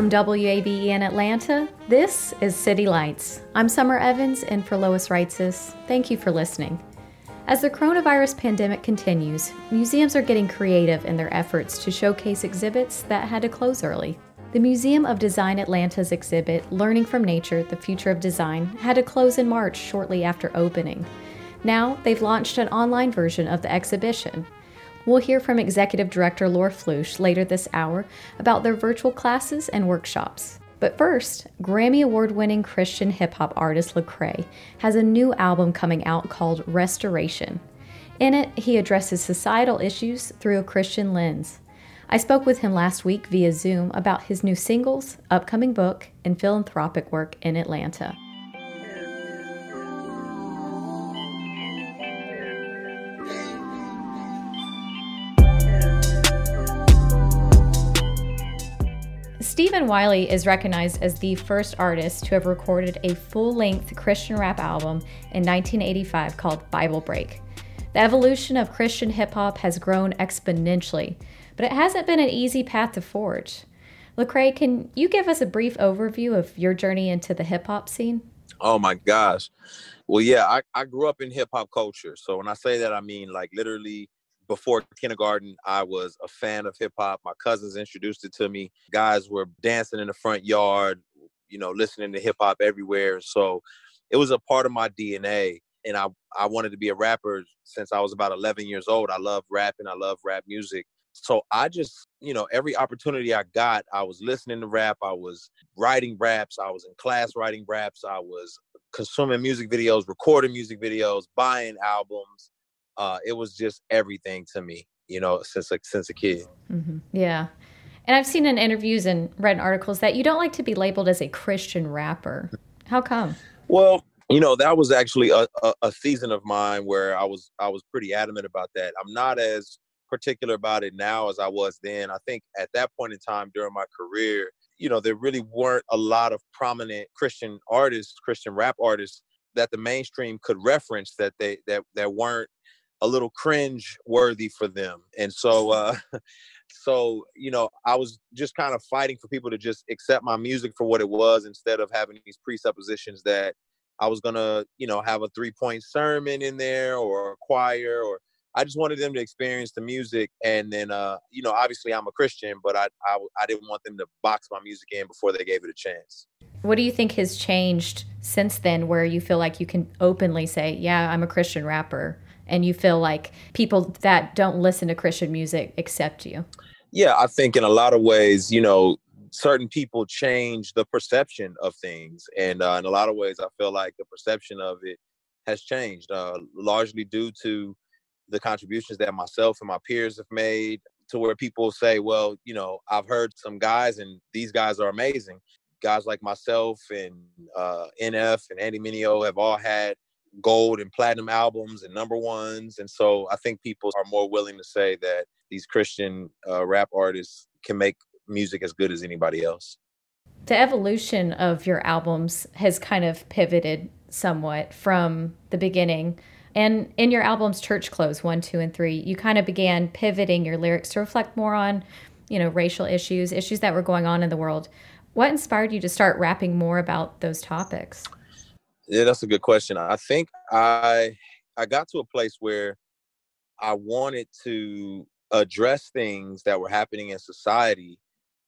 From WABE in Atlanta, this is City Lights. I'm Summer Evans, and for Lois Reitzes, thank you for listening. As the coronavirus pandemic continues, museums are getting creative in their efforts to showcase exhibits that had to close early. The Museum of Design Atlanta's exhibit, Learning from Nature The Future of Design, had to close in March shortly after opening. Now, they've launched an online version of the exhibition, We'll hear from Executive Director Laura Flusch later this hour about their virtual classes and workshops. But first, Grammy Award winning Christian hip hop artist Lecrae has a new album coming out called Restoration. In it, he addresses societal issues through a Christian lens. I spoke with him last week via Zoom about his new singles, upcoming book, and philanthropic work in Atlanta. Stephen Wiley is recognized as the first artist to have recorded a full length Christian rap album in 1985 called Bible Break. The evolution of Christian hip hop has grown exponentially, but it hasn't been an easy path to forge. Lecrae, can you give us a brief overview of your journey into the hip hop scene? Oh my gosh. Well, yeah, I, I grew up in hip hop culture. So when I say that, I mean like literally before kindergarten, I was a fan of hip hop. My cousins introduced it to me. Guys were dancing in the front yard, you know, listening to hip hop everywhere. So it was a part of my DNA. And I, I wanted to be a rapper since I was about 11 years old. I love rapping, I love rap music. So I just, you know, every opportunity I got, I was listening to rap, I was writing raps, I was in class writing raps, I was consuming music videos, recording music videos, buying albums uh, it was just everything to me, you know, since a, since a kid. Mm-hmm. Yeah. And I've seen in interviews and read in articles that you don't like to be labeled as a Christian rapper. How come? Well, you know, that was actually a, a, a season of mine where I was I was pretty adamant about that. I'm not as particular about it now as I was then. I think at that point in time during my career, you know, there really weren't a lot of prominent Christian artists, Christian rap artists that the mainstream could reference that they that that weren't a little cringe worthy for them. And so, uh, so you know, I was just kind of fighting for people to just accept my music for what it was instead of having these presuppositions that I was gonna, you know, have a three point sermon in there or a choir or I just wanted them to experience the music, and then, uh, you know, obviously I'm a Christian, but I, I, I didn't want them to box my music in before they gave it a chance. What do you think has changed since then, where you feel like you can openly say, "Yeah, I'm a Christian rapper"? And you feel like people that don't listen to Christian music accept you? Yeah, I think in a lot of ways, you know, certain people change the perception of things. And uh, in a lot of ways, I feel like the perception of it has changed, uh, largely due to the contributions that myself and my peers have made to where people say, well, you know, I've heard some guys and these guys are amazing. Guys like myself and uh, NF and Andy Mineo have all had gold and platinum albums and number ones. And so I think people are more willing to say that these Christian uh, rap artists can make music as good as anybody else. The evolution of your albums has kind of pivoted somewhat from the beginning. And in your albums, Church Clothes 1, 2, and 3, you kind of began pivoting your lyrics to reflect more on, you know, racial issues, issues that were going on in the world. What inspired you to start rapping more about those topics? Yeah, that's a good question. I think I I got to a place where I wanted to address things that were happening in society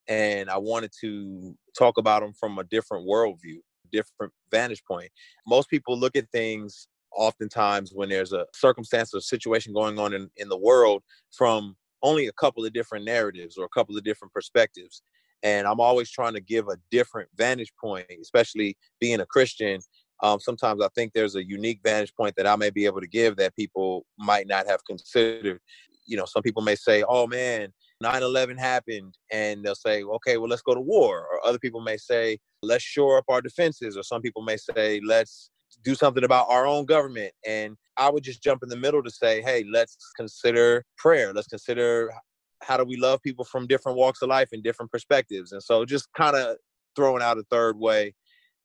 and I wanted to talk about them from a different worldview, different vantage point. Most people look at things oftentimes when there's a circumstance or situation going on in, in the world from only a couple of different narratives or a couple of different perspectives. And I'm always trying to give a different vantage point, especially being a Christian. Um, sometimes I think there's a unique vantage point that I may be able to give that people might not have considered. You know, some people may say, oh man, 9 11 happened, and they'll say, okay, well, let's go to war. Or other people may say, let's shore up our defenses. Or some people may say, let's do something about our own government. And I would just jump in the middle to say, hey, let's consider prayer. Let's consider how do we love people from different walks of life and different perspectives. And so just kind of throwing out a third way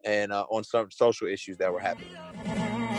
and uh, on some social issues that were happening.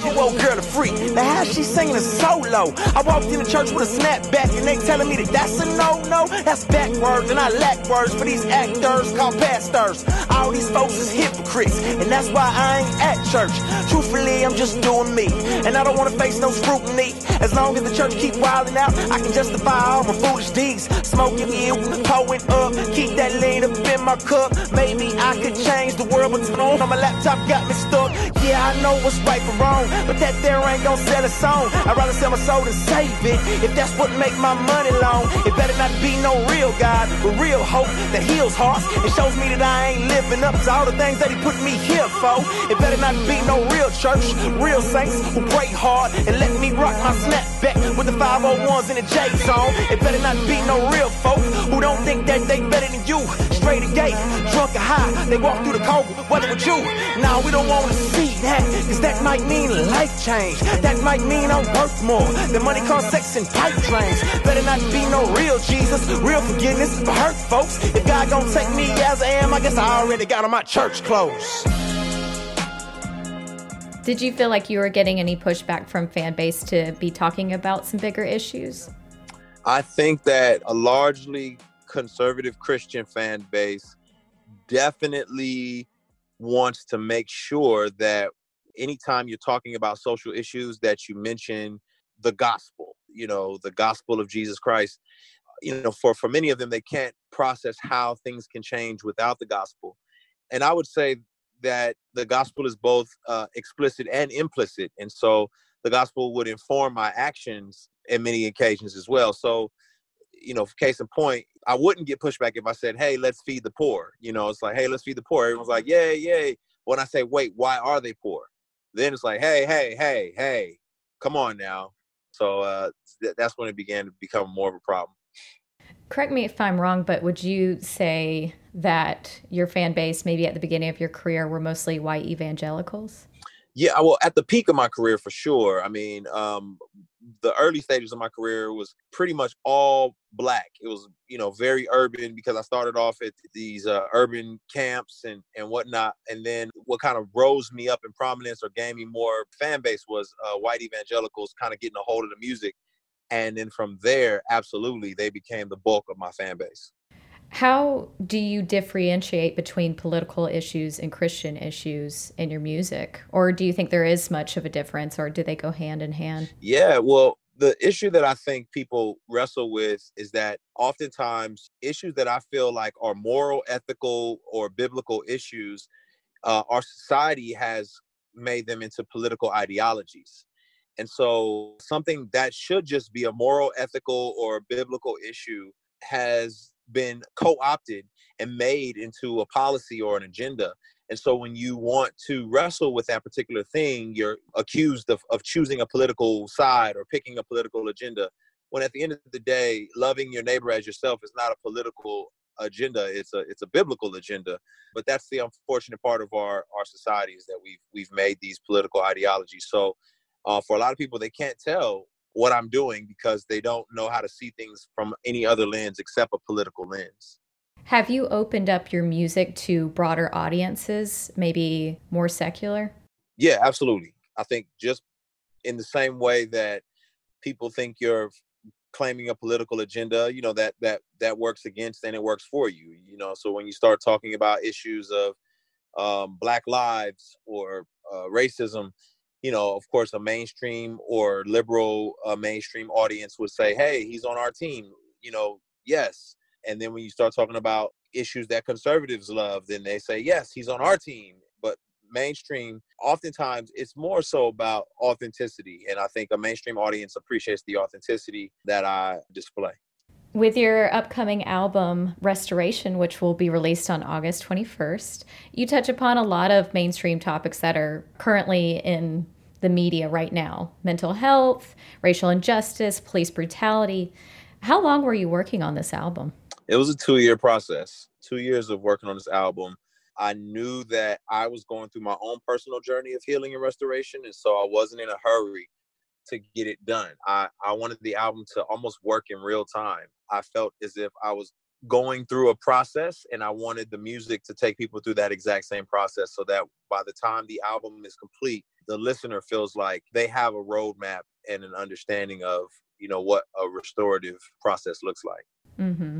You old girl a freak. Now how she singing a solo? I walked in the church with a snapback and they telling me that that's a no-no. That's backwards and I lack words for these actors called pastors. All these folks is hypocrites and that's why I ain't at church. Truthfully, I'm just doing me and I don't want to face no scrutiny. As long as the church keep wilding out, I can justify all my foolish deeds. Smoking ill, pulling up, keep that lean up in my cup. Maybe I could change the world, but on my laptop got me stuck. Yeah, I know what's right from wrong. But that there ain't gonna sell a song. I'd rather sell my soul than save it. If that's what make my money long, it better not be no real God, but real hope that heals hearts and shows me that I ain't living up to all the things that He put me here for. It better not be no real church, real saints who pray hard and let me rock my snapback with the 501s in the J zone. It better not be no real folk who don't think that they better than you. Straight a gate, drunk or high, they walk through the cold weather with you. Now we don't wanna see that, cause that might mean life change. That might mean I'm worth more than money, car, sex, and pipe dreams. Better not be no real Jesus, real forgiveness for hurt folks. If God gon' take me as I am, I guess I already got on my church clothes. Did you feel like you were getting any pushback from fan base to be talking about some bigger issues? I think that a largely conservative Christian fan base definitely wants to make sure that anytime you're talking about social issues that you mention the gospel you know the gospel of jesus christ you know for for many of them they can't process how things can change without the gospel. And i would say that the gospel is both uh, explicit and implicit and so the gospel would inform my actions in many occasions as well. So you know case in point i wouldn't get pushback if i said hey let's feed the poor you know it's like hey let's feed the poor. Everyone's like yay yay. When i say wait why are they poor then it's like, hey, hey, hey, hey, come on now. So uh, th- that's when it began to become more of a problem. Correct me if I'm wrong, but would you say that your fan base, maybe at the beginning of your career, were mostly white evangelicals? Yeah, well, at the peak of my career, for sure. I mean, um, the early stages of my career was pretty much all black. It was, you know, very urban because I started off at these uh, urban camps and and whatnot. And then what kind of rose me up in prominence or gave me more fan base was uh, white evangelicals kind of getting a hold of the music. And then from there, absolutely, they became the bulk of my fan base. How do you differentiate between political issues and Christian issues in your music? Or do you think there is much of a difference or do they go hand in hand? Yeah, well, the issue that I think people wrestle with is that oftentimes issues that I feel like are moral, ethical, or biblical issues, uh, our society has made them into political ideologies. And so something that should just be a moral, ethical, or biblical issue has been co-opted and made into a policy or an agenda and so when you want to wrestle with that particular thing you're accused of, of choosing a political side or picking a political agenda when at the end of the day loving your neighbor as yourself is not a political agenda it's a it's a biblical agenda but that's the unfortunate part of our our society is that we've we've made these political ideologies so uh, for a lot of people they can't tell what I'm doing because they don't know how to see things from any other lens except a political lens. Have you opened up your music to broader audiences, maybe more secular? Yeah, absolutely. I think just in the same way that people think you're claiming a political agenda, you know, that that that works against and it works for you. You know, so when you start talking about issues of um, black lives or uh, racism, you know, of course, a mainstream or liberal uh, mainstream audience would say, "Hey, he's on our team." You know, yes. And then when you start talking about issues that conservatives love, then they say, "Yes, he's on our team." But mainstream, oftentimes, it's more so about authenticity, and I think a mainstream audience appreciates the authenticity that I display. With your upcoming album, Restoration, which will be released on August 21st, you touch upon a lot of mainstream topics that are currently in the media right now mental health, racial injustice, police brutality. How long were you working on this album? It was a two year process, two years of working on this album. I knew that I was going through my own personal journey of healing and restoration. And so I wasn't in a hurry to get it done. I, I wanted the album to almost work in real time. I felt as if I was going through a process and I wanted the music to take people through that exact same process so that by the time the album is complete, the listener feels like they have a roadmap and an understanding of, you know, what a restorative process looks like. Mm-hmm.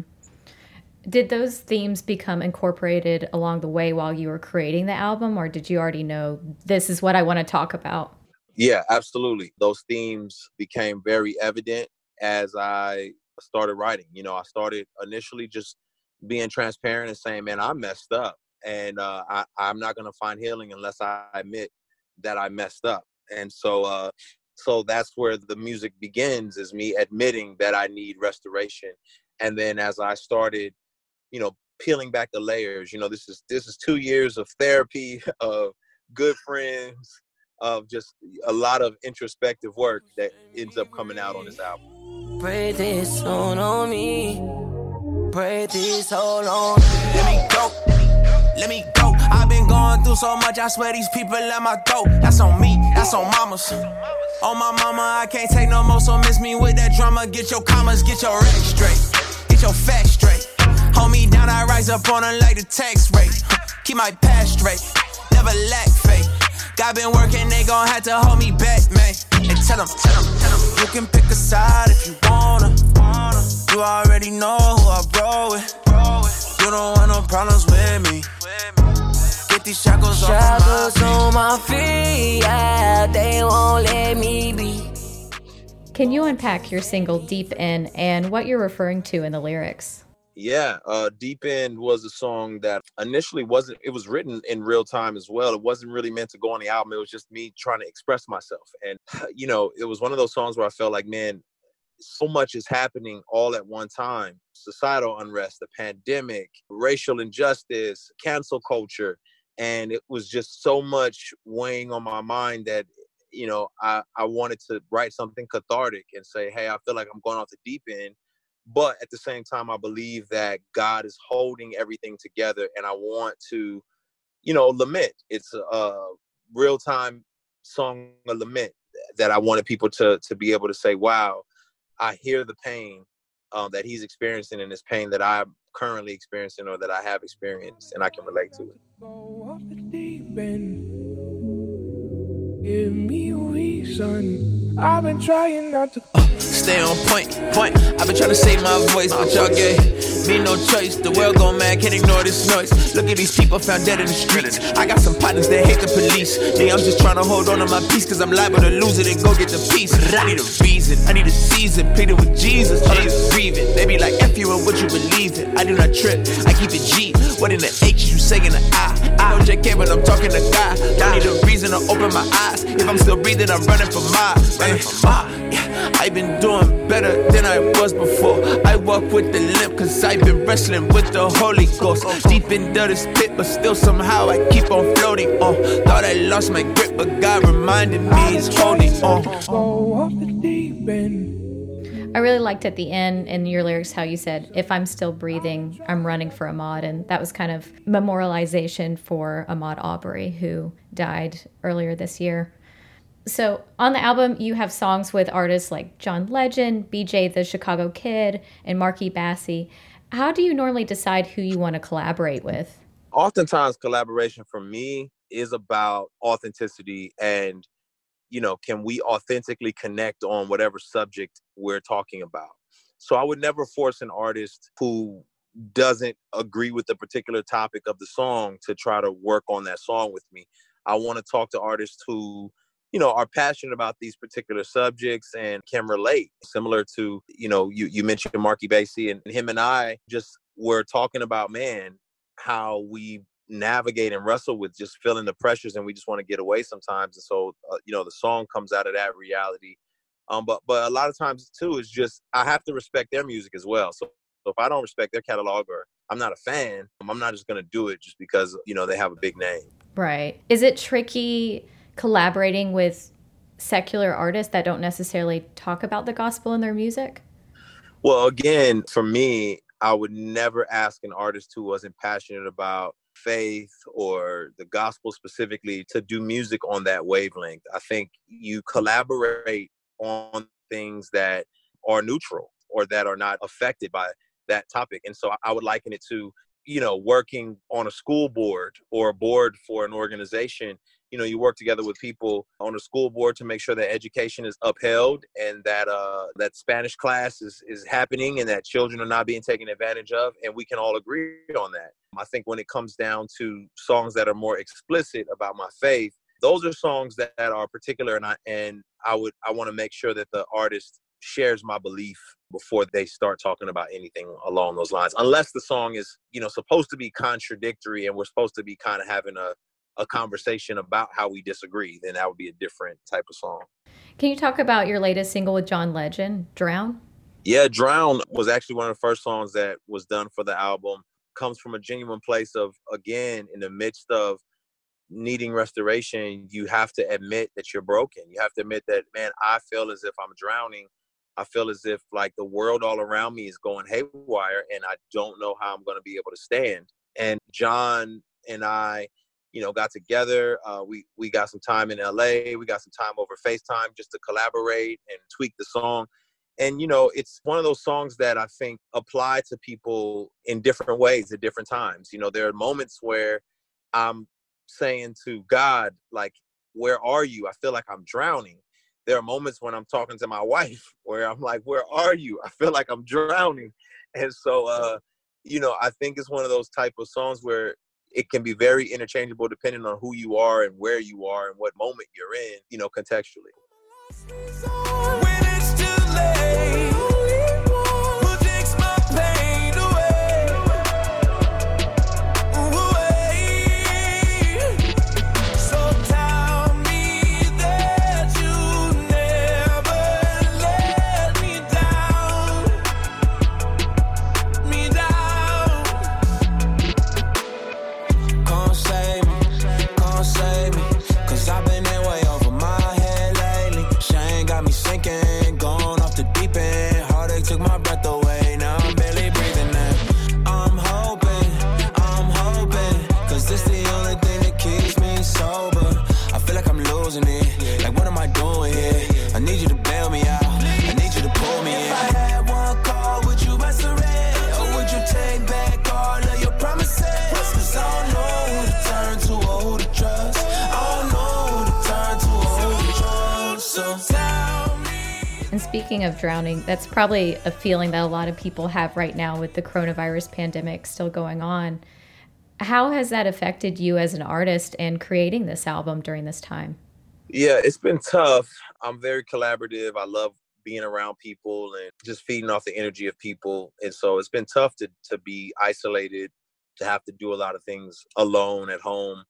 Did those themes become incorporated along the way while you were creating the album, or did you already know this is what I want to talk about? Yeah, absolutely. Those themes became very evident as I started writing. You know, I started initially just being transparent and saying, man, I messed up. And uh, I, I'm not going to find healing unless I admit that I messed up. And so, uh, so that's where the music begins is me admitting that I need restoration. And then as I started, you know, peeling back the layers, you know, this is, this is two years of therapy, of good friends, of just a lot of introspective work that ends up coming out on this album. Pray this on me. Pray this hold on. Let me go. Let me go. I've been going through so much. I swear these people let my throat. That's on me. That's on mamas. On my mama, I can't take no more. So miss me with that drama. Get your commas, get your rec straight. Get your facts straight. Hold me down, I rise up on a like the tax rate. Keep my past straight. Never lack faith. God been working, they gon' have to hold me back, man. And tell them, tell them, tell them. You can pick a side if you wanna. You already know who I roll with. You don't want no problems with me. Get these shackles, shackles on my feet. Yeah, they won't let me be. Can you unpack your single Deep End and what you're referring to in the lyrics? Yeah, uh, Deep End was a song that initially wasn't, it was written in real time as well. It wasn't really meant to go on the album. It was just me trying to express myself. And, you know, it was one of those songs where I felt like, man, so much is happening all at one time societal unrest, the pandemic, racial injustice, cancel culture. And it was just so much weighing on my mind that, you know, I, I wanted to write something cathartic and say, hey, I feel like I'm going off the deep end but at the same time i believe that god is holding everything together and i want to you know lament it's a, real time song a lament that i wanted people to to be able to say wow i hear the pain um, that he's experiencing and this pain that i'm currently experiencing or that i have experienced and i can relate to it Give me reason. I've been trying not to. Uh, stay on point, point. I've been trying to save my voice, but y'all gave me no choice. The world gone mad, can't ignore this noise. Look at these people found dead in the streets. I got some partners that hate the police. Me, I'm just trying to hold on to my peace, cause I'm liable to lose it and go get the peace. I need a reason, I need a season. Pleaded with Jesus, Jesus breathing. They be like, F you and what you believe in. I do not trip, I keep it G. What in the H you say in the I? I know JK, but I'm talking to God. Don't need a reason to open my eyes. If I'm still breathing, I'm running for miles. Running for miles. Yeah, I've been doing better than I was before. I walk with the limp, cause I've been wrestling with the Holy Ghost. Deep into this pit, but still somehow I keep on floating on. Thought I lost my grip, but God reminded me He's holding on. I really liked at the end in your lyrics how you said, If I'm still breathing, I'm running for Ahmaud. And that was kind of memorialization for Ahmaud Arbery, who died earlier this year. So on the album, you have songs with artists like John Legend, BJ the Chicago Kid, and Marky Bassey. How do you normally decide who you want to collaborate with? Oftentimes, collaboration for me is about authenticity and you know, can we authentically connect on whatever subject we're talking about? So I would never force an artist who doesn't agree with the particular topic of the song to try to work on that song with me. I want to talk to artists who you know, are passionate about these particular subjects and can relate. Similar to, you know, you, you mentioned Marky Basie and him and I just were talking about, man, how we navigate and wrestle with just feeling the pressures and we just want to get away sometimes. And so, uh, you know, the song comes out of that reality. Um, but but a lot of times too, is just I have to respect their music as well. So, so if I don't respect their catalog or I'm not a fan, I'm not just gonna do it just because you know they have a big name. Right. Is it tricky collaborating with secular artists that don't necessarily talk about the gospel in their music? Well, again, for me, I would never ask an artist who wasn't passionate about faith or the gospel specifically to do music on that wavelength. I think you collaborate on things that are neutral or that are not affected by that topic. And so I would liken it to, you know, working on a school board or a board for an organization you know you work together with people on the school board to make sure that education is upheld and that uh, that Spanish class is is happening and that children are not being taken advantage of and we can all agree on that. I think when it comes down to songs that are more explicit about my faith, those are songs that, that are particular and I and I would I want to make sure that the artist shares my belief before they start talking about anything along those lines unless the song is you know supposed to be contradictory and we're supposed to be kind of having a a conversation about how we disagree, then that would be a different type of song. Can you talk about your latest single with John Legend, Drown? Yeah, Drown was actually one of the first songs that was done for the album. Comes from a genuine place of, again, in the midst of needing restoration, you have to admit that you're broken. You have to admit that, man, I feel as if I'm drowning. I feel as if like the world all around me is going haywire and I don't know how I'm going to be able to stand. And John and I you know, got together. Uh, we we got some time in LA. We got some time over FaceTime just to collaborate and tweak the song. And you know, it's one of those songs that I think apply to people in different ways at different times. You know, there are moments where I'm saying to God, like, "Where are you?" I feel like I'm drowning. There are moments when I'm talking to my wife where I'm like, "Where are you?" I feel like I'm drowning. And so, uh, you know, I think it's one of those type of songs where it can be very interchangeable depending on who you are and where you are and what moment you're in, you know, contextually. Speaking of drowning, that's probably a feeling that a lot of people have right now with the coronavirus pandemic still going on. How has that affected you as an artist and creating this album during this time? Yeah, it's been tough. I'm very collaborative. I love being around people and just feeding off the energy of people. And so it's been tough to to be isolated, to have to do a lot of things alone at home.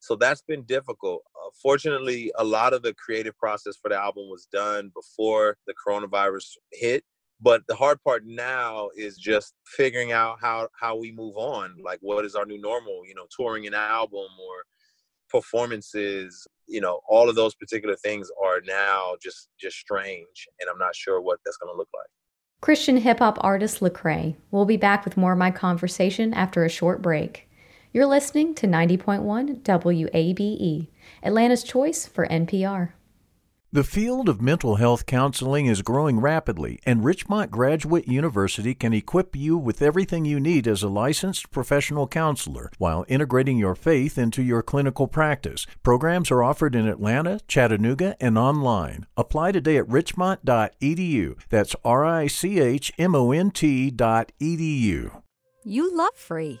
So that's been difficult. Uh, fortunately, a lot of the creative process for the album was done before the coronavirus hit. But the hard part now is just figuring out how how we move on. Like, what is our new normal? You know, touring an album or performances. You know, all of those particular things are now just just strange, and I'm not sure what that's going to look like. Christian hip hop artist Lecrae. We'll be back with more of my conversation after a short break. You're listening to 90.1 WABE, Atlanta's choice for NPR. The field of mental health counseling is growing rapidly, and Richmont Graduate University can equip you with everything you need as a licensed professional counselor while integrating your faith into your clinical practice. Programs are offered in Atlanta, Chattanooga, and online. Apply today at richmont.edu. That's R I C H M O N T dot edu. You love free.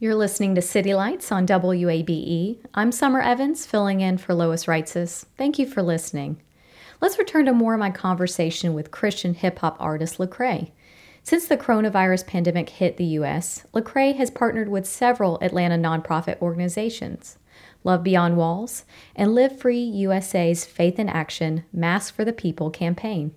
You're listening to City Lights on WABE. I'm Summer Evans, filling in for Lois Reitzes. Thank you for listening. Let's return to more of my conversation with Christian hip hop artist Lecrae. Since the coronavirus pandemic hit the U.S., Lecrae has partnered with several Atlanta nonprofit organizations. Love Beyond Walls, and Live Free USA's Faith in Action Mask for the People campaign.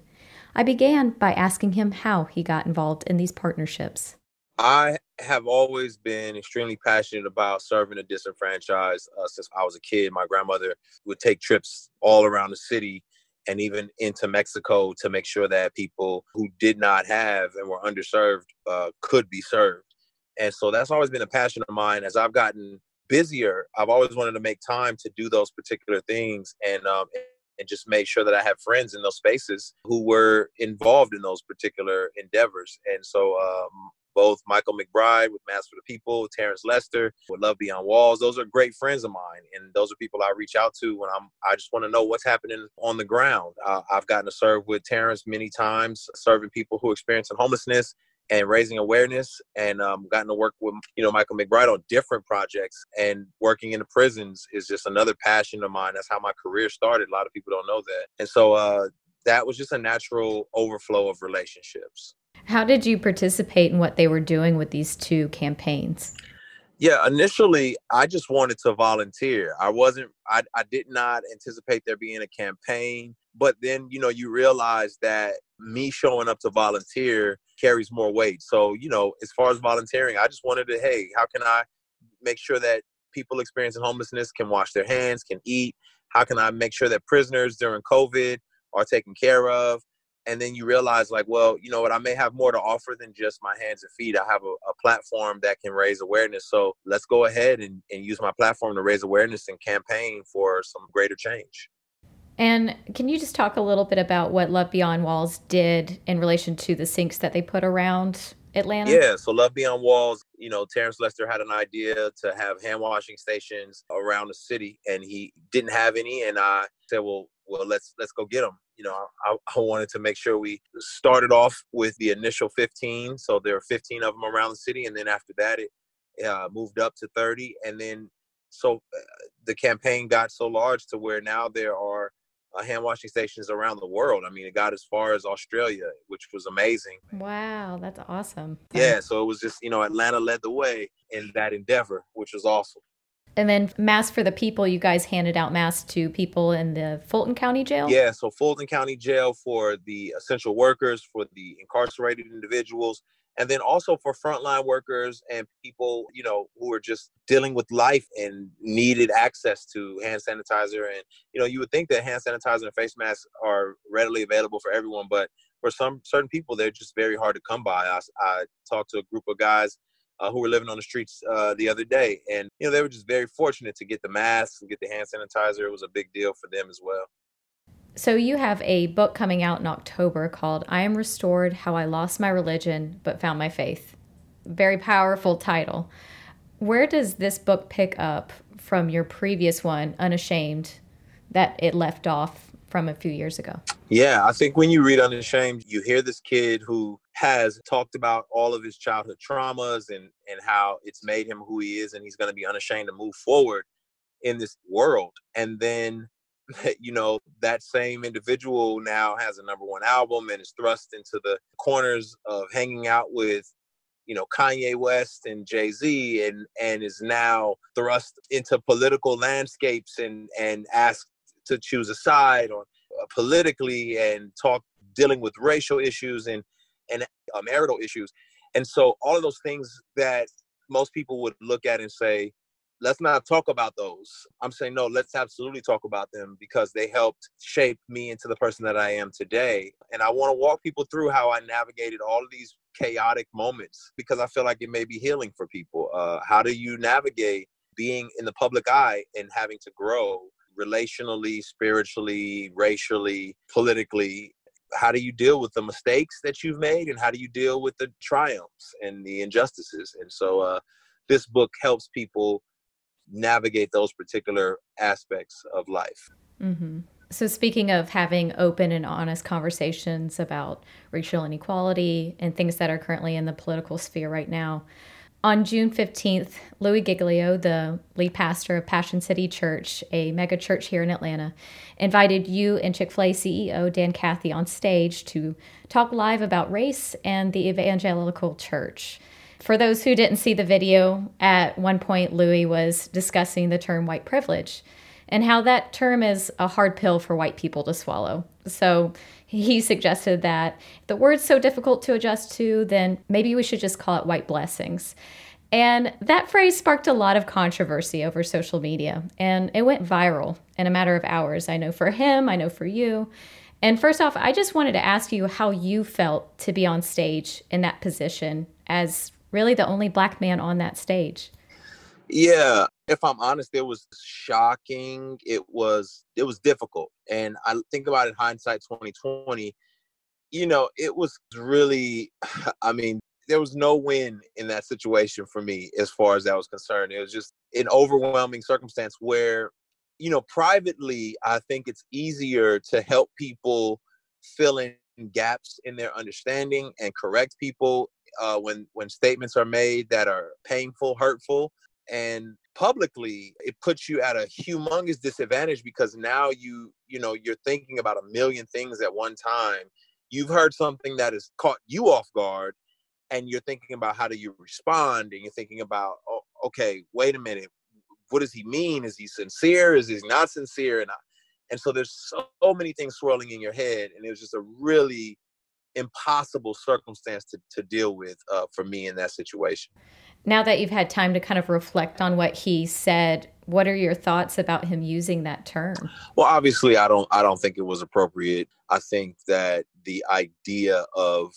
I began by asking him how he got involved in these partnerships. I have always been extremely passionate about serving the disenfranchised uh, since I was a kid. My grandmother would take trips all around the city and even into Mexico to make sure that people who did not have and were underserved uh, could be served. And so that's always been a passion of mine. As I've gotten busier, I've always wanted to make time to do those particular things and um, and just make sure that I have friends in those spaces who were involved in those particular endeavors. And so um, both Michael McBride with Mask for the People, Terrence Lester with Love Beyond Walls. Those are great friends of mine, and those are people I reach out to when I'm. I just want to know what's happening on the ground. Uh, I've gotten to serve with Terrence many times, serving people who are experiencing homelessness and raising awareness and um, gotten to work with you know michael mcbride on different projects and working in the prisons is just another passion of mine that's how my career started a lot of people don't know that and so uh, that was just a natural overflow of relationships how did you participate in what they were doing with these two campaigns yeah initially i just wanted to volunteer i wasn't i, I did not anticipate there being a campaign but then you know you realize that me showing up to volunteer carries more weight. So, you know, as far as volunteering, I just wanted to, hey, how can I make sure that people experiencing homelessness can wash their hands, can eat? How can I make sure that prisoners during COVID are taken care of? And then you realize, like, well, you know what, I may have more to offer than just my hands and feet. I have a, a platform that can raise awareness. So let's go ahead and, and use my platform to raise awareness and campaign for some greater change. And can you just talk a little bit about what Love Beyond Walls did in relation to the sinks that they put around Atlanta? Yeah, so Love Beyond Walls, you know, Terrence Lester had an idea to have hand washing stations around the city, and he didn't have any. And I said, well, well, let's let's go get them. You know, I, I wanted to make sure we started off with the initial 15, so there are 15 of them around the city, and then after that, it uh, moved up to 30, and then so uh, the campaign got so large to where now there are uh, hand washing stations around the world. I mean, it got as far as Australia, which was amazing. Wow, that's awesome. Yeah, so it was just, you know, Atlanta led the way in that endeavor, which was awesome. And then Mask for the People, you guys handed out masks to people in the Fulton County Jail? Yeah, so Fulton County Jail for the essential workers, for the incarcerated individuals, and then also for frontline workers and people you know who are just dealing with life and needed access to hand sanitizer and you know you would think that hand sanitizer and face masks are readily available for everyone but for some certain people they're just very hard to come by i, I talked to a group of guys uh, who were living on the streets uh, the other day and you know they were just very fortunate to get the masks and get the hand sanitizer it was a big deal for them as well so, you have a book coming out in October called I Am Restored How I Lost My Religion But Found My Faith. Very powerful title. Where does this book pick up from your previous one, Unashamed, that it left off from a few years ago? Yeah, I think when you read Unashamed, you hear this kid who has talked about all of his childhood traumas and, and how it's made him who he is, and he's going to be unashamed to move forward in this world. And then you know that same individual now has a number one album and is thrust into the corners of hanging out with you know Kanye West and Jay Z and and is now thrust into political landscapes and and asked to choose a side or uh, politically and talk dealing with racial issues and and uh, marital issues and so all of those things that most people would look at and say let's not talk about those. I'm saying no, let's absolutely talk about them because they helped shape me into the person that I am today. And I want to walk people through how I navigated all of these chaotic moments because I feel like it may be healing for people. Uh, how do you navigate being in the public eye and having to grow relationally, spiritually, racially, politically. How do you deal with the mistakes that you've made, and how do you deal with the triumphs and the injustices? And so, uh, this book helps people navigate those particular aspects of life. Mm-hmm. So, speaking of having open and honest conversations about racial inequality and things that are currently in the political sphere right now, on June 15th, Louie Giglio, the lead pastor of Passion City Church, a mega church here in Atlanta, invited you and Chick fil A CEO Dan Cathy on stage to talk live about race and the evangelical church. For those who didn't see the video, at one point Louie was discussing the term white privilege and how that term is a hard pill for white people to swallow. So he suggested that the word's so difficult to adjust to, then maybe we should just call it white blessings. And that phrase sparked a lot of controversy over social media, and it went viral in a matter of hours. I know for him, I know for you. And first off, I just wanted to ask you how you felt to be on stage in that position as really the only black man on that stage. Yeah, if I'm honest, it was shocking. It was it was difficult, and I think about it hindsight 2020. You know, it was really. I mean, there was no win in that situation for me as far as that was concerned. It was just an overwhelming circumstance where, you know, privately, I think it's easier to help people fill in gaps in their understanding and correct people uh, when when statements are made that are painful, hurtful and publicly it puts you at a humongous disadvantage because now you you know you're thinking about a million things at one time. You've heard something that has caught you off guard and you're thinking about how do you respond and you're thinking about oh, okay wait a minute. What does he mean? Is he sincere? Is he not sincere? And I, and so there's so many things swirling in your head and it was just a really impossible circumstance to, to deal with uh, for me in that situation now that you've had time to kind of reflect on what he said what are your thoughts about him using that term? Well obviously i don't i don't think it was appropriate. I think that the idea of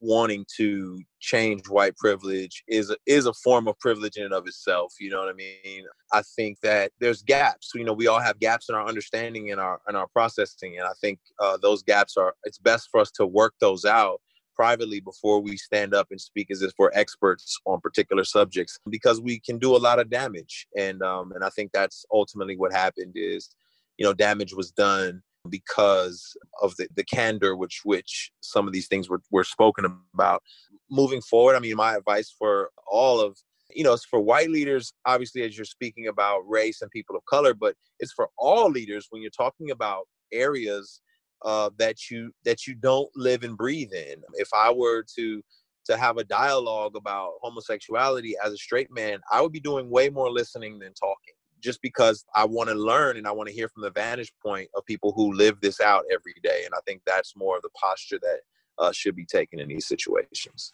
wanting to change white privilege is a, is a form of privilege in and of itself you know what i mean? I think that there's gaps you know we all have gaps in our understanding and our and our processing and i think uh, those gaps are it's best for us to work those out privately before we stand up and speak as if we're experts on particular subjects because we can do a lot of damage. And um, and I think that's ultimately what happened is you know damage was done because of the, the candor which which some of these things were, were spoken about. Moving forward i mean my advice for all of you know it's for white leaders obviously as you're speaking about race and people of color but it's for all leaders when you're talking about areas uh, that you that you don't live and breathe in. If I were to to have a dialogue about homosexuality as a straight man, I would be doing way more listening than talking. Just because I want to learn and I want to hear from the vantage point of people who live this out every day, and I think that's more of the posture that uh, should be taken in these situations.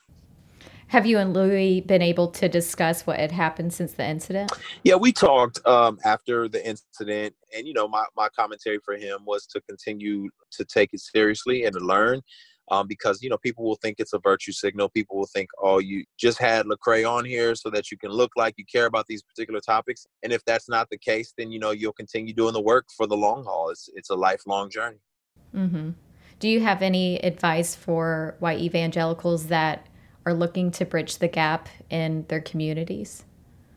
Have you and Louie been able to discuss what had happened since the incident? Yeah, we talked um, after the incident, and you know, my my commentary for him was to continue to take it seriously and to learn. Um, because you know people will think it's a virtue signal. People will think, "Oh, you just had Lecrae on here so that you can look like you care about these particular topics." And if that's not the case, then you know you'll continue doing the work for the long haul. It's it's a lifelong journey. Mm-hmm. Do you have any advice for white evangelicals that are looking to bridge the gap in their communities?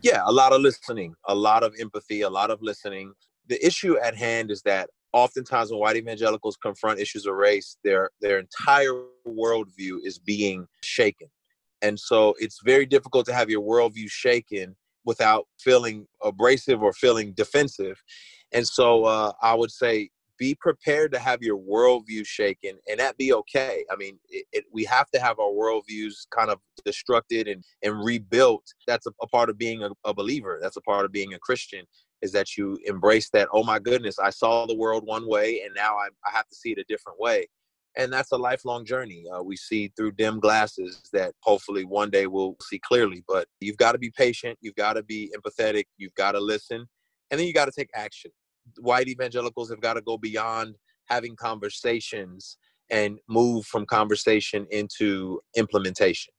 Yeah, a lot of listening, a lot of empathy, a lot of listening. The issue at hand is that oftentimes when white evangelicals confront issues of race, their their entire worldview is being shaken. And so it's very difficult to have your worldview shaken without feeling abrasive or feeling defensive. And so uh, I would say be prepared to have your worldview shaken and that be okay. I mean it, it, we have to have our worldviews kind of destructed and, and rebuilt. That's a, a part of being a, a, believer. That's a part of being a christian is that you embrace that oh my goodness i saw the world one way and now i, I have to see it a different way. And that's a lifelong journey. Uh, we see through dim glasses that hopefully one day we'll see clearly but you've got to be patient you've got to be empathetic you've got to listen and then you got to take action white evangelicals have got to go beyond having conversations and move from conversation into implementation.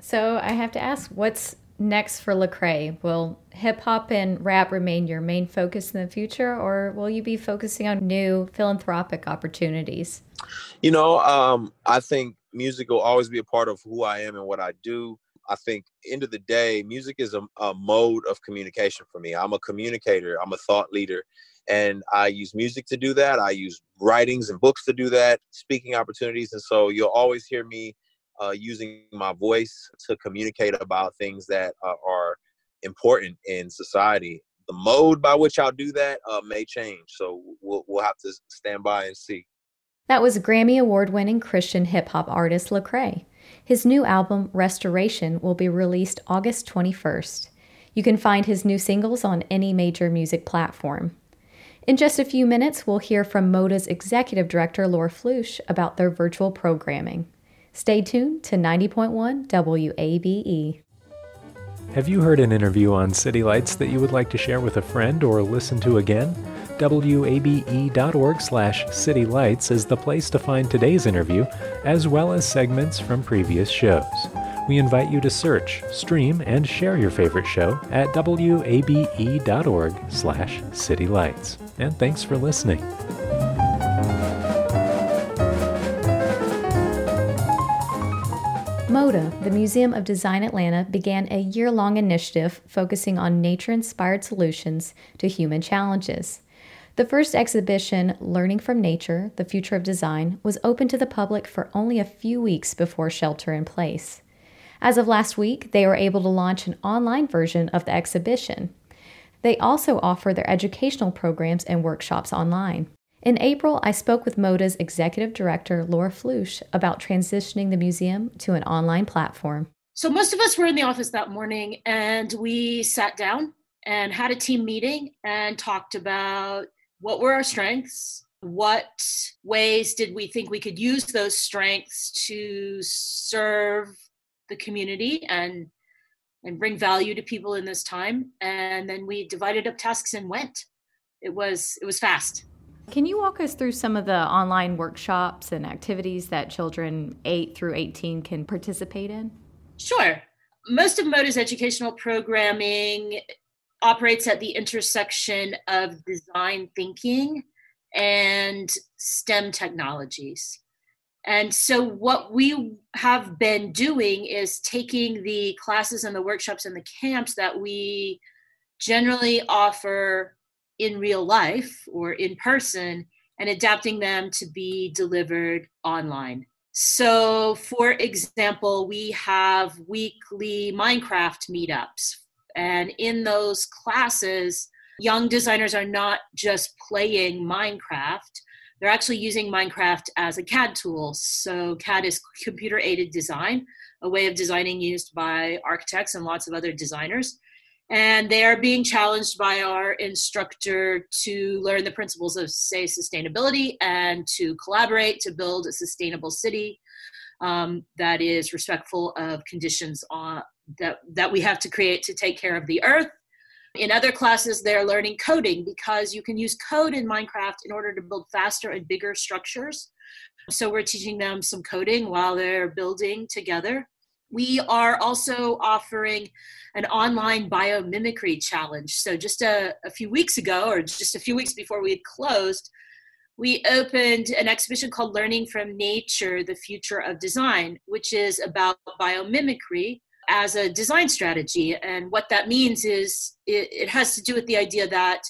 So I have to ask, what's next for Lecrae? Will hip hop and rap remain your main focus in the future, or will you be focusing on new philanthropic opportunities? You know, um, I think music will always be a part of who I am and what I do. I think end of the day, music is a, a mode of communication for me. I'm a communicator. I'm a thought leader, and I use music to do that. I use writings and books to do that, speaking opportunities, and so you'll always hear me uh, using my voice to communicate about things that uh, are important in society. The mode by which I'll do that uh, may change, so we'll we'll have to stand by and see. That was Grammy Award winning Christian hip hop artist Lecrae. His new album, Restoration, will be released August 21st. You can find his new singles on any major music platform. In just a few minutes, we'll hear from MODA's executive director, Laura Flusche, about their virtual programming. Stay tuned to 90.1 WABE. Have you heard an interview on City Lights that you would like to share with a friend or listen to again? wabe.org slash citylights is the place to find today's interview, as well as segments from previous shows. We invite you to search, stream, and share your favorite show at wabe.org slash citylights. And thanks for listening. MODA, the Museum of Design Atlanta, began a year long initiative focusing on nature inspired solutions to human challenges. The first exhibition, Learning from Nature The Future of Design, was open to the public for only a few weeks before shelter in place. As of last week, they were able to launch an online version of the exhibition. They also offer their educational programs and workshops online. In April, I spoke with MODA's executive director, Laura Flusche, about transitioning the museum to an online platform. So, most of us were in the office that morning and we sat down and had a team meeting and talked about what were our strengths, what ways did we think we could use those strengths to serve the community and and bring value to people in this time and then we divided up tasks and went it was it was fast can you walk us through some of the online workshops and activities that children 8 through 18 can participate in? Sure. Most of MODA's educational programming operates at the intersection of design thinking and STEM technologies. And so, what we have been doing is taking the classes and the workshops and the camps that we generally offer in real life or in person and adapting them to be delivered online. So, for example, we have weekly Minecraft meetups. And in those classes, young designers are not just playing Minecraft, they're actually using Minecraft as a CAD tool. So, CAD is computer aided design, a way of designing used by architects and lots of other designers and they are being challenged by our instructor to learn the principles of say sustainability and to collaborate to build a sustainable city um, that is respectful of conditions on, that, that we have to create to take care of the earth. In other classes they're learning coding because you can use code in minecraft in order to build faster and bigger structures. So we're teaching them some coding while they're building together. We are also offering an online biomimicry challenge. So, just a, a, few weeks ago, or just a few weeks before we had closed, we opened an exhibition called Learning from Nature The Future of Design, which is about biomimicry as a design strategy. And what that means is it, it has to do with the idea that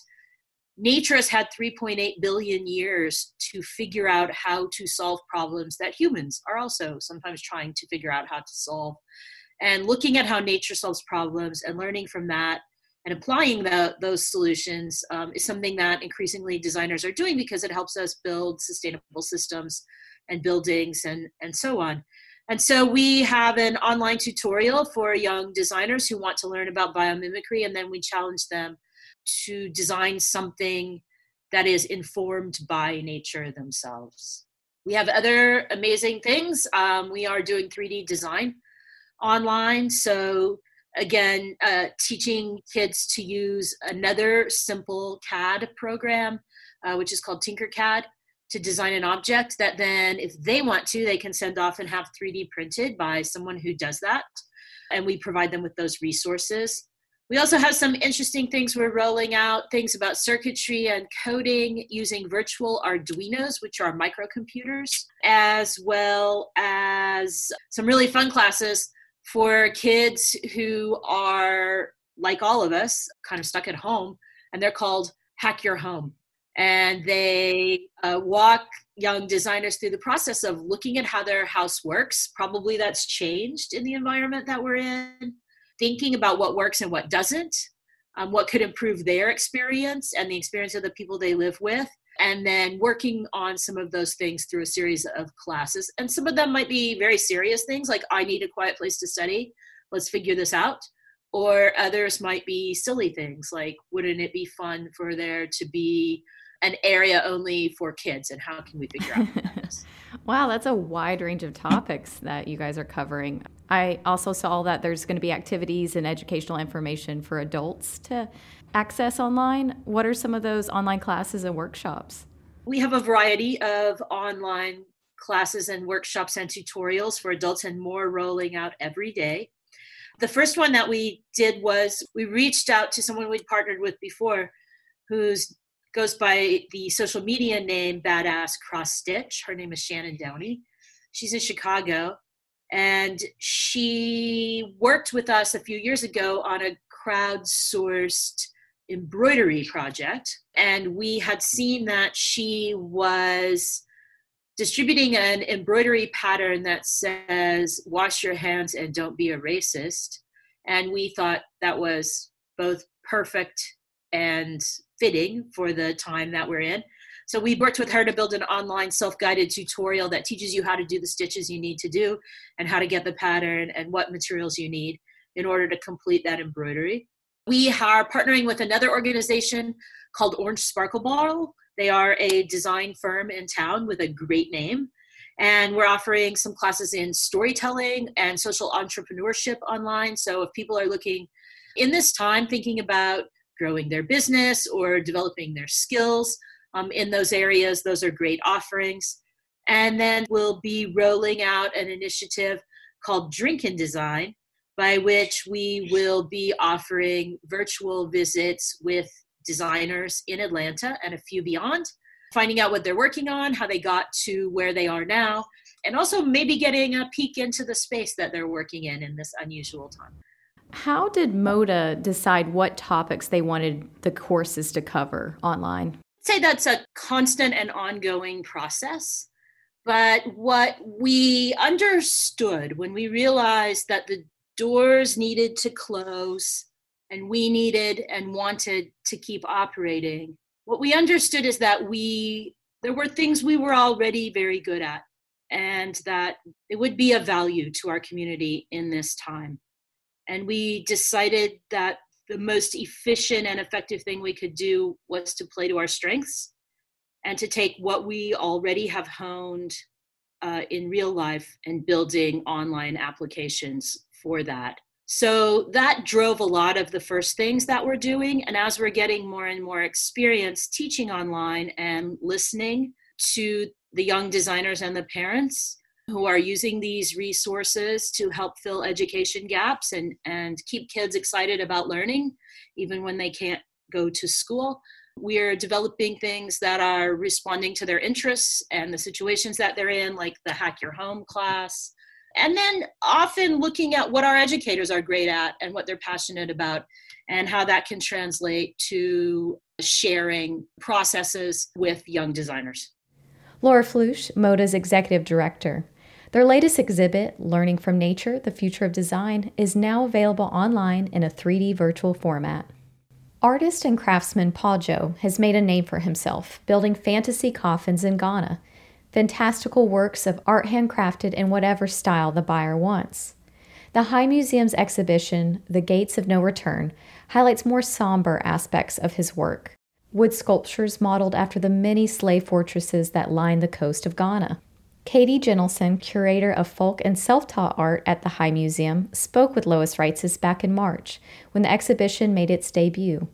nature has had 3.8 billion years to figure out how to solve problems that humans are also sometimes trying to figure out how to solve. And looking at how nature solves problems and learning from that and applying the, those solutions um, is something that increasingly designers are doing because it helps us build sustainable systems and buildings and, and so on. And so we have an online tutorial for young designers who want to learn about biomimicry, and then we challenge them to design something that is informed by nature themselves. We have other amazing things. Um, we are doing 3D design online. So, again, uh, teaching kids to use another simple CAD program, uh, which is called Tinkercad, to design an object that then, if they want to, they can send off and have 3D printed by someone who does that. and we provide them with those resources. We also have some interesting things we're rolling out, things about circuitry and coding using virtual Arduinos, which are microcomputers, as well as some really fun classes for kids who are, like all of us, kind of stuck at home, and they're called Hack Your Home. And they uh, walk young designers through the process of looking at how their house works. Probably that's changed in the environment that we're in thinking about what works and what doesn't, um, what could improve their experience and the experience of the people they live with, and then working on some of those things through a series of classes. And some of them might be very serious things like, I need a quiet place to study, let's figure this out. Or others might be silly things like, wouldn't it be fun for there to be an area only for kids and how can we figure out that wow that's a wide range of topics that you guys are covering. I also saw that there's going to be activities and educational information for adults to access online. What are some of those online classes and workshops? We have a variety of online classes and workshops and tutorials for adults and more rolling out every day. The first one that we did was we reached out to someone we'd partnered with before who's goes by the social media name Badass Cross Stitch. Her name is Shannon Downey. She's in Chicago. And she worked with us a few years ago on a crowdsourced embroidery project. And we had seen that she was distributing an embroidery pattern that says, Wash your hands and don't be a racist. And we thought that was both perfect and fitting for the time that we're in. So we worked with her to build an online self-guided tutorial that teaches you how to do the stitches you need to do and how to get the pattern and what materials you need in order to complete that embroidery. We are partnering with another organization called Orange Sparkle Bottle. They are a design firm in town with a great name. And we're offering some classes in storytelling and social entrepreneurship online. So if people are looking in this time thinking about growing their business or developing their skills um, in those areas. Those are great offerings. And then we'll be rolling out an initiative called Drink and Design, by which we will be offering virtual visits with designers in Atlanta and a few beyond, finding out what they're working on, how they got to where they are now, and also maybe getting a peek into the space that they're working in in this unusual time. How did MODA decide what topics they wanted the courses to cover online? I'd say that's a constant and ongoing process. But what we understood when we realized that the doors needed to close and we needed and wanted to keep operating, what we understood is that we there were things we were already very good at and that it would be of value to our community in this time and we decided that the most efficient and effective thing we could do was to play to our strengths and to take what we already have honed uh, in real life and building online applications for that. So that drove a lot of the first things that we're doing. And as we're getting more and more experience teaching online and listening to the young designers and the parents, who are using these resources to help fill education gaps and, and keep kids excited about learning, even when they can't go to school. We're developing things that are responding to their interests and the situations that they're in, like the Hack Your Home class. And then often looking at what our educators are great at and what they're passionate about, and how that can translate to sharing processes with young designers. Laura Flusche, MODA's executive director. Their latest exhibit, Learning from Nature The Future of Design, is now available online in a 3D virtual format. Artist and craftsman Paa Joe has made a name for himself, building fantasy coffins in Ghana, fantastical works of art handcrafted in whatever style the buyer wants. The High Museum's exhibition, The Gates of No Return, highlights more somber aspects of his work. Wood sculptures modeled after the many slave fortresses that line the coast of Ghana. Katie Jentleson, curator of folk and self taught art at the High Museum, spoke with Lois Reitzes back in March when the exhibition made its debut.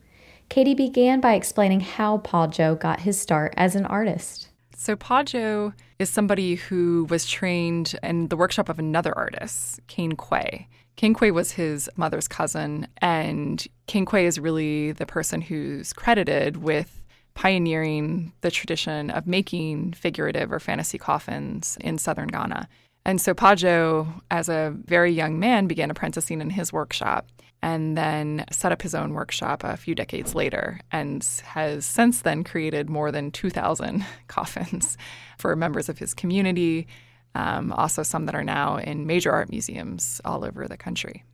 Katie began by explaining how Paa Joe got his start as an artist. So Paa Joe is somebody who was trained in the workshop of another artist, Kane Kwei. Kane Kwei was his mother's cousin, and Kane Kwei is really the person who's credited with pioneering the tradition of making figurative or fantasy coffins in southern Ghana. And so Paa Joe, as a very young man, began apprenticing in his workshop and then set up his own workshop a few decades later and has since then created more than 2,000 coffins for members of his community, um, also some that are now in major art museums all over the country.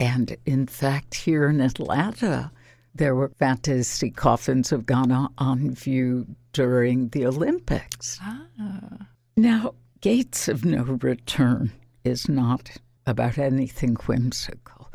And in fact, here in Atlanta, there were fantasy coffins of Ghana on view during the Olympics. Ah. Now, Gates of No Return is not about anything whimsical.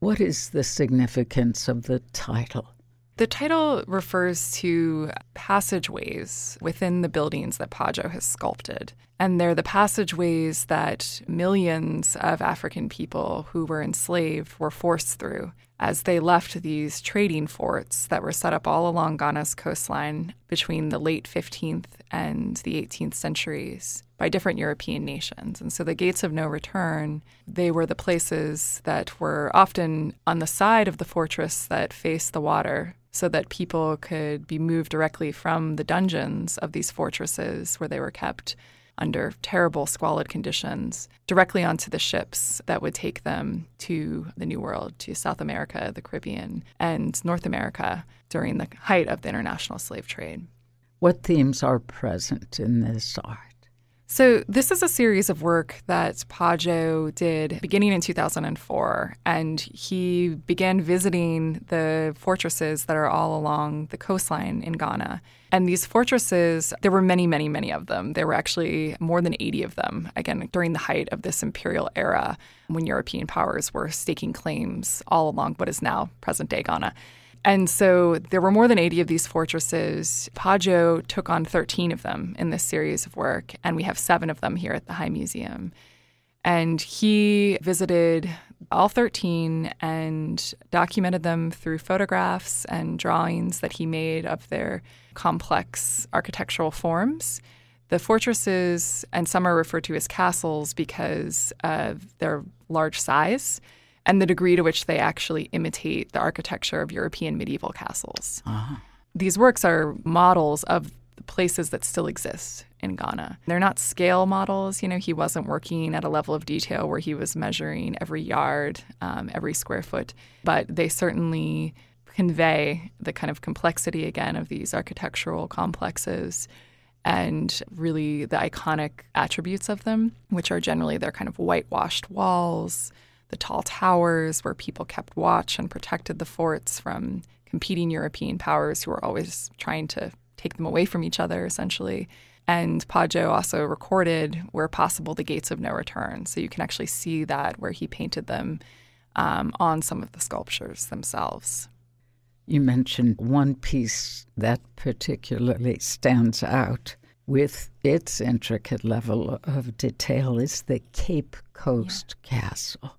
What is the significance of the title? The title refers to passageways within the buildings that Paa Joe has sculpted. And they're the passageways that millions of African people who were enslaved were forced through as they left these trading forts that were set up all along Ghana's coastline between the late 15th and the 18th centuries by different European nations. And so the gates of no return, they were the places that were often on the side of the fortress that faced the water so that people could be moved directly from the dungeons of these fortresses where they were kept under terrible, squalid conditions directly onto the ships that would take them to the New World, to South America, the Caribbean, and North America during the height of the international slave trade. What themes are present in this art? So, this is a series of work that Paa Joe did beginning in 2004. And he began visiting the fortresses that are all along the coastline in Ghana. And these fortresses, there were many, many, many of them. There were actually more than 80 of them, again, during the height of this imperial era when European powers were staking claims all along what is now present day Ghana. And so there were more than 80 of these fortresses. Paa Joe took on 13 of them in this series of work, and we have seven of them here at the High Museum. And he visited all 13 and documented them through photographs and drawings that he made of their complex architectural forms. The fortresses, and some are referred to as castles because of their large size and the degree to which they actually imitate the architecture of European medieval castles. Uh-huh. These works are models of the places that still exist in Ghana. They're not scale models. You know, he wasn't working at a level of detail where he was measuring every yard, um, every square foot, but they certainly convey the kind of complexity again of these architectural complexes and really the iconic attributes of them, which are generally their kind of whitewashed walls, the tall towers where people kept watch and protected the forts from competing European powers who were always trying to take them away from each other, essentially. And Paa Joe also recorded, where possible, the gates of no return. So you can actually see that where he painted them um, on some of the sculptures themselves. You mentioned one piece that particularly stands out with its intricate level of detail is the Cape Coast yeah. Castle.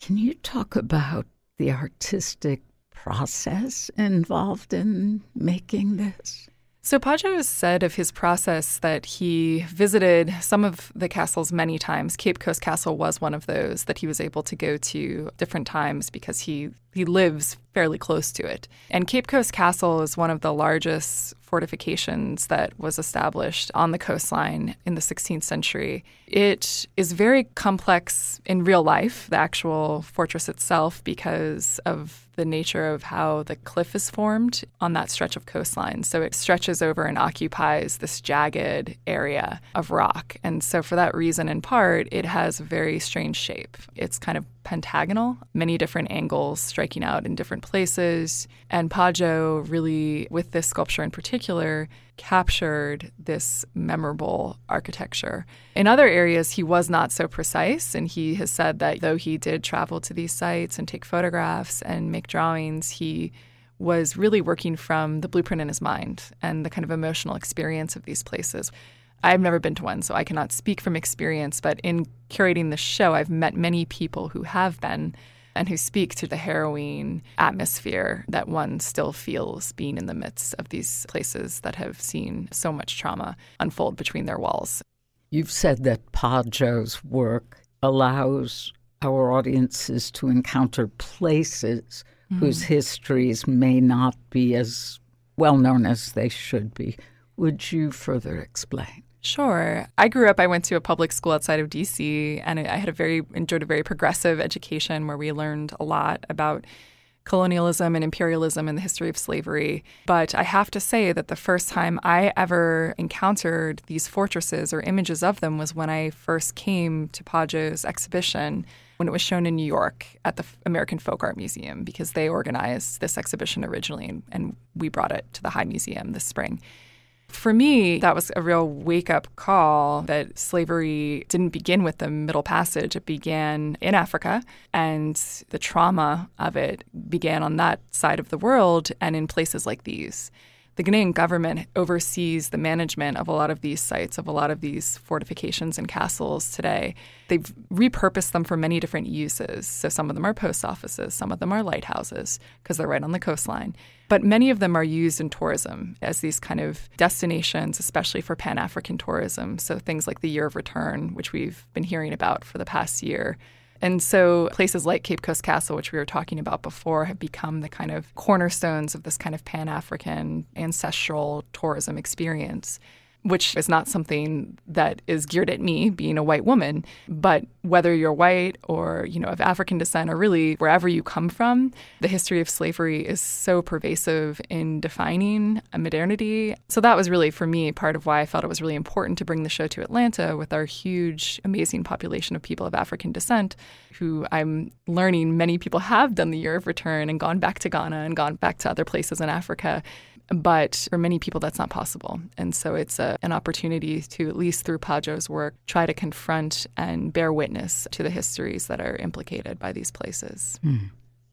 Can you talk about the artistic process involved in making this? So has said of his process that he visited some of the castles many times. Cape Coast Castle was one of those that he was able to go to different times because he he lives fairly close to it. And Cape Coast Castle is one of the largest fortifications that was established on the coastline in the 16th century. It is very complex in real life, the actual fortress itself, because of the nature of how the cliff is formed on that stretch of coastline. So it stretches over and occupies this jagged area of rock. And so, for that reason, in part, it has a very strange shape. It's kind of pentagonal, many different angles striking out in different places. And Paa Joe really, with this sculpture in particular, captured this memorable architecture. In other areas, he was not so precise, and he has said that though he did travel to these sites and take photographs and make drawings, he was really working from the blueprint in his mind and the kind of emotional experience of these places. I've never been to one, so I cannot speak from experience, but in curating the show, I've met many people who have been. and who speak to the harrowing atmosphere that one still feels being in the midst of these places that have seen so much trauma unfold between their walls. You've said that Paa Joe's work allows our audiences to encounter places mm-hmm. whose histories may not be as well known as they should be. Would you further explain? Sure. I grew up, I went to a public school outside of DC, and I had a very, enjoyed a very progressive education where we learned a lot about colonialism and imperialism and the history of slavery. But I have to say that the first time I ever encountered these fortresses or images of them was when I first came to Paa Joe's exhibition when it was shown in New York at the American Folk Art Museum because they organized this exhibition originally and, and we brought it to the High Museum this spring. For me, that was a real wake up call that slavery didn't begin with the Middle Passage. It began in Africa, and the trauma of it began on that side of the world and in places like these the Ghanaian government oversees the management of a lot of these sites, of a lot of these fortifications and castles today. They've repurposed them for many different uses. So some of them are post offices, some of them are lighthouses because they're right on the coastline. But many of them are used in tourism as these kind of destinations, especially for Pan African tourism. So things like the Year of Return, which we've been hearing about for the past year and so places like Cape Coast Castle, which we were talking about before, have become the kind of cornerstones of this kind of Pan African ancestral tourism experience which is not something that is geared at me being a white woman but whether you're white or you know of african descent or really wherever you come from the history of slavery is so pervasive in defining modernity. So that was really for me part of why i felt it was really important to bring the show to atlanta with our huge amazing population of people of african descent who i'm learning many people have done the year of return and gone back to ghana and gone back to other places in africa but for many people, that's not possible. And so it's a, an opportunity to, at least through Paa Joe's work, try to confront and bear witness to the histories that are implicated by these places. Hmm.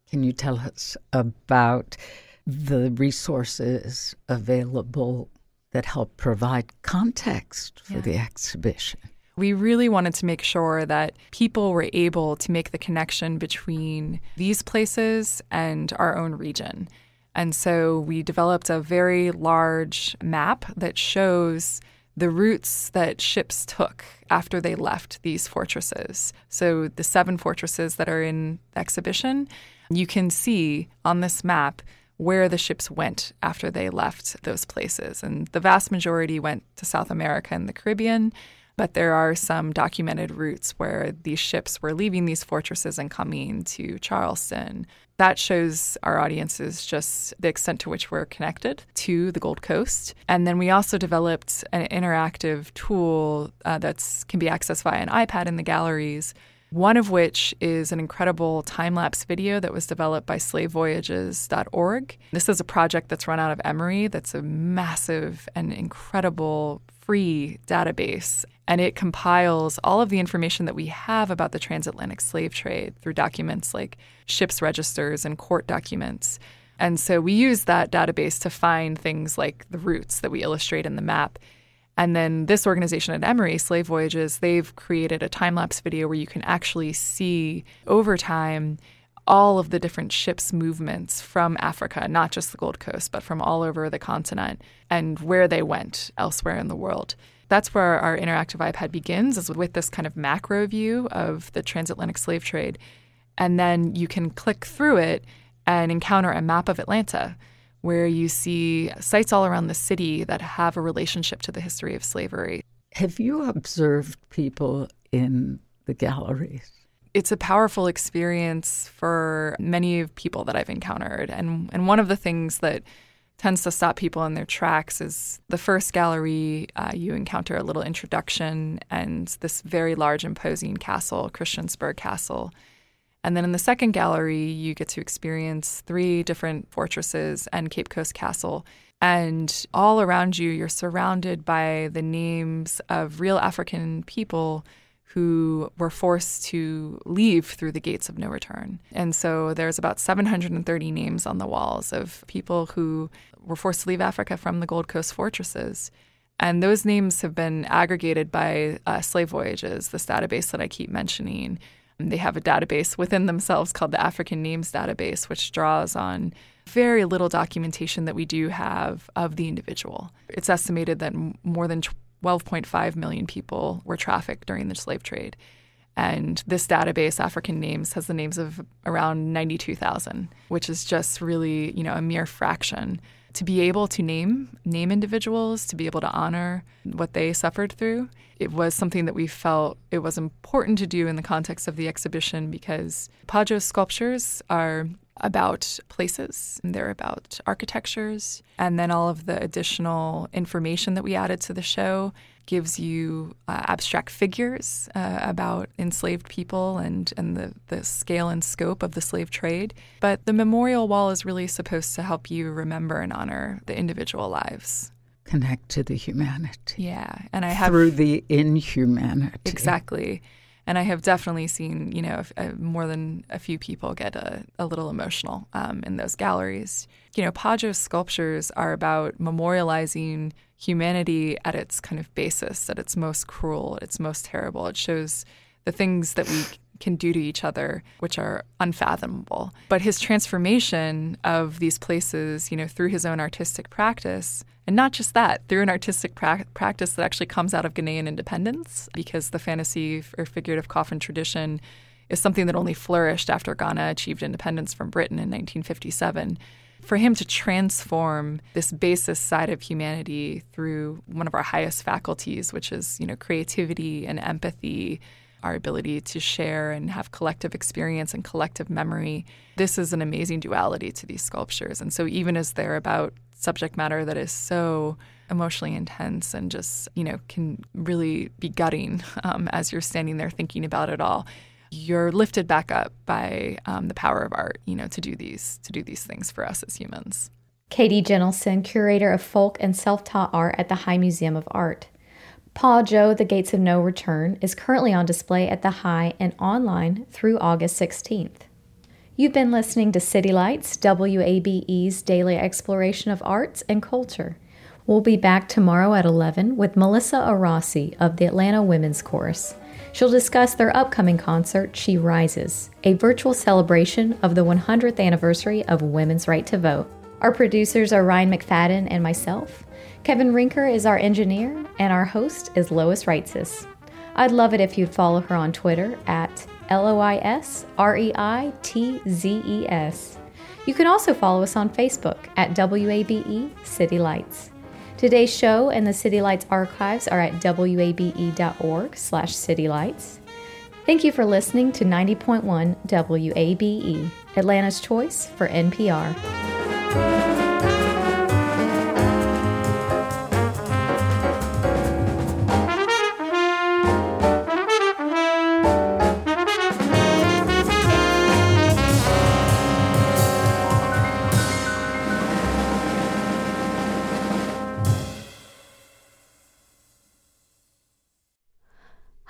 Can you tell us about the resources available that help provide context for yeah. the exhibition? We really wanted to make sure that people were able to make the connection between these places and our own region. And so we developed a very large map that shows the routes that ships took after they left these fortresses. So the seven fortresses that are in exhibition, you can see on this map where the ships went after they left those places. And the vast majority went to South America and the Caribbean, but there are some documented routes where these ships were leaving these fortresses and coming to Charleston, that shows our audiences just the extent to which we're connected to the Gold Coast. And then we also developed an interactive tool uh, that can be accessed via an iPad in the galleries. One of which is an incredible time lapse video that was developed by slavevoyages.org. This is a project that's run out of Emory that's a massive and incredible free database and it compiles all of the information that we have about the transatlantic slave trade through documents like ships registers and court documents. And so we use that database to find things like the routes that we illustrate in the map. And then this organization at Emory, Slave Voyages, they've created a time lapse video where you can actually see over time all of the different ships' movements from Africa, not just the Gold Coast, but from all over the continent and where they went elsewhere in the world. That's where our interactive iPad begins, is with this kind of macro view of the transatlantic slave trade. And then you can click through it and encounter a map of Atlanta where you see sites all around the city that have a relationship to the history of slavery. Have you observed people in the galleries? It's a powerful experience for many people that I've encountered. And and one of the things that tends to stop people in their tracks is the first gallery uh, you encounter a little introduction and this very large imposing castle christiansborg castle and then in the second gallery you get to experience three different fortresses and cape coast castle and all around you you're surrounded by the names of real african people who were forced to leave through the gates of no return. And so there's about 730 names on the walls of people who were forced to leave Africa from the Gold Coast fortresses. And those names have been aggregated by uh, Slave Voyages, this database that I keep mentioning. They have a database within themselves called the African Names Database, which draws on very little documentation that we do have of the individual. It's estimated that more than 12.5 million people were trafficked during the slave trade. And this database, African Names, has the names of around 92,000, which is just really, you know, a mere fraction. To be able to name name individuals, to be able to honor what they suffered through, it was something that we felt it was important to do in the context of the exhibition because Paa Joe's sculptures are about places, and they're about architectures, and then all of the additional information that we added to the show gives you uh, abstract figures uh, about enslaved people and, and the, the scale and scope of the slave trade. But the memorial wall is really supposed to help you remember and honor the individual lives. Connect to the humanity. Yeah. And I have. Through the inhumanity. Exactly. And I have definitely seen, you know, uh, more than a few people get a, a little emotional um, in those galleries. You know, Paa Joe's sculptures are about memorializing humanity at its kind of basis, at its most cruel, at its most terrible. It shows the things that we can do to each other, which are unfathomable. But his transformation of these places, you know, through his own artistic practice, and not just that, through an artistic pra- practice that actually comes out of Ghanaian independence, because the fantasy or figurative coffin tradition is something that only flourished after Ghana achieved independence from Britain in 1957 for him to transform this basis side of humanity through one of our highest faculties, which is, you know, creativity and empathy, our ability to share and have collective experience and collective memory. This is an amazing duality to these sculptures. And so even as they're about subject matter that is so emotionally intense and just, you know, can really be gutting um, as you're standing there thinking about it all you're lifted back up by um, the power of art, you know, to do these to do these things for us as humans. Katie Jentleson, curator of folk and self-taught art at the High Museum of Art. Paa Joe, The Gates of No Return, is currently on display at the High and online through August 16th. You've been listening to City Lights, WABE's daily exploration of arts and culture. We'll be back tomorrow at 11 with Melissa Arasi of the Atlanta Women's Chorus. She'll discuss their upcoming concert, She Rises, a virtual celebration of the 100th anniversary of women's right to vote. Our producers are Ryan McFadden and myself. Kevin Rinker is our engineer, and our host is Lois Reitzes. I'd love it if you'd follow her on Twitter at L O I S R E I T Z E S. You can also follow us on Facebook at WABE City Lights. Today's show and the City Lights archives are at wabe.org slash citylights. Thank you for listening to 90.1 WABE, Atlanta's Choice for NPR.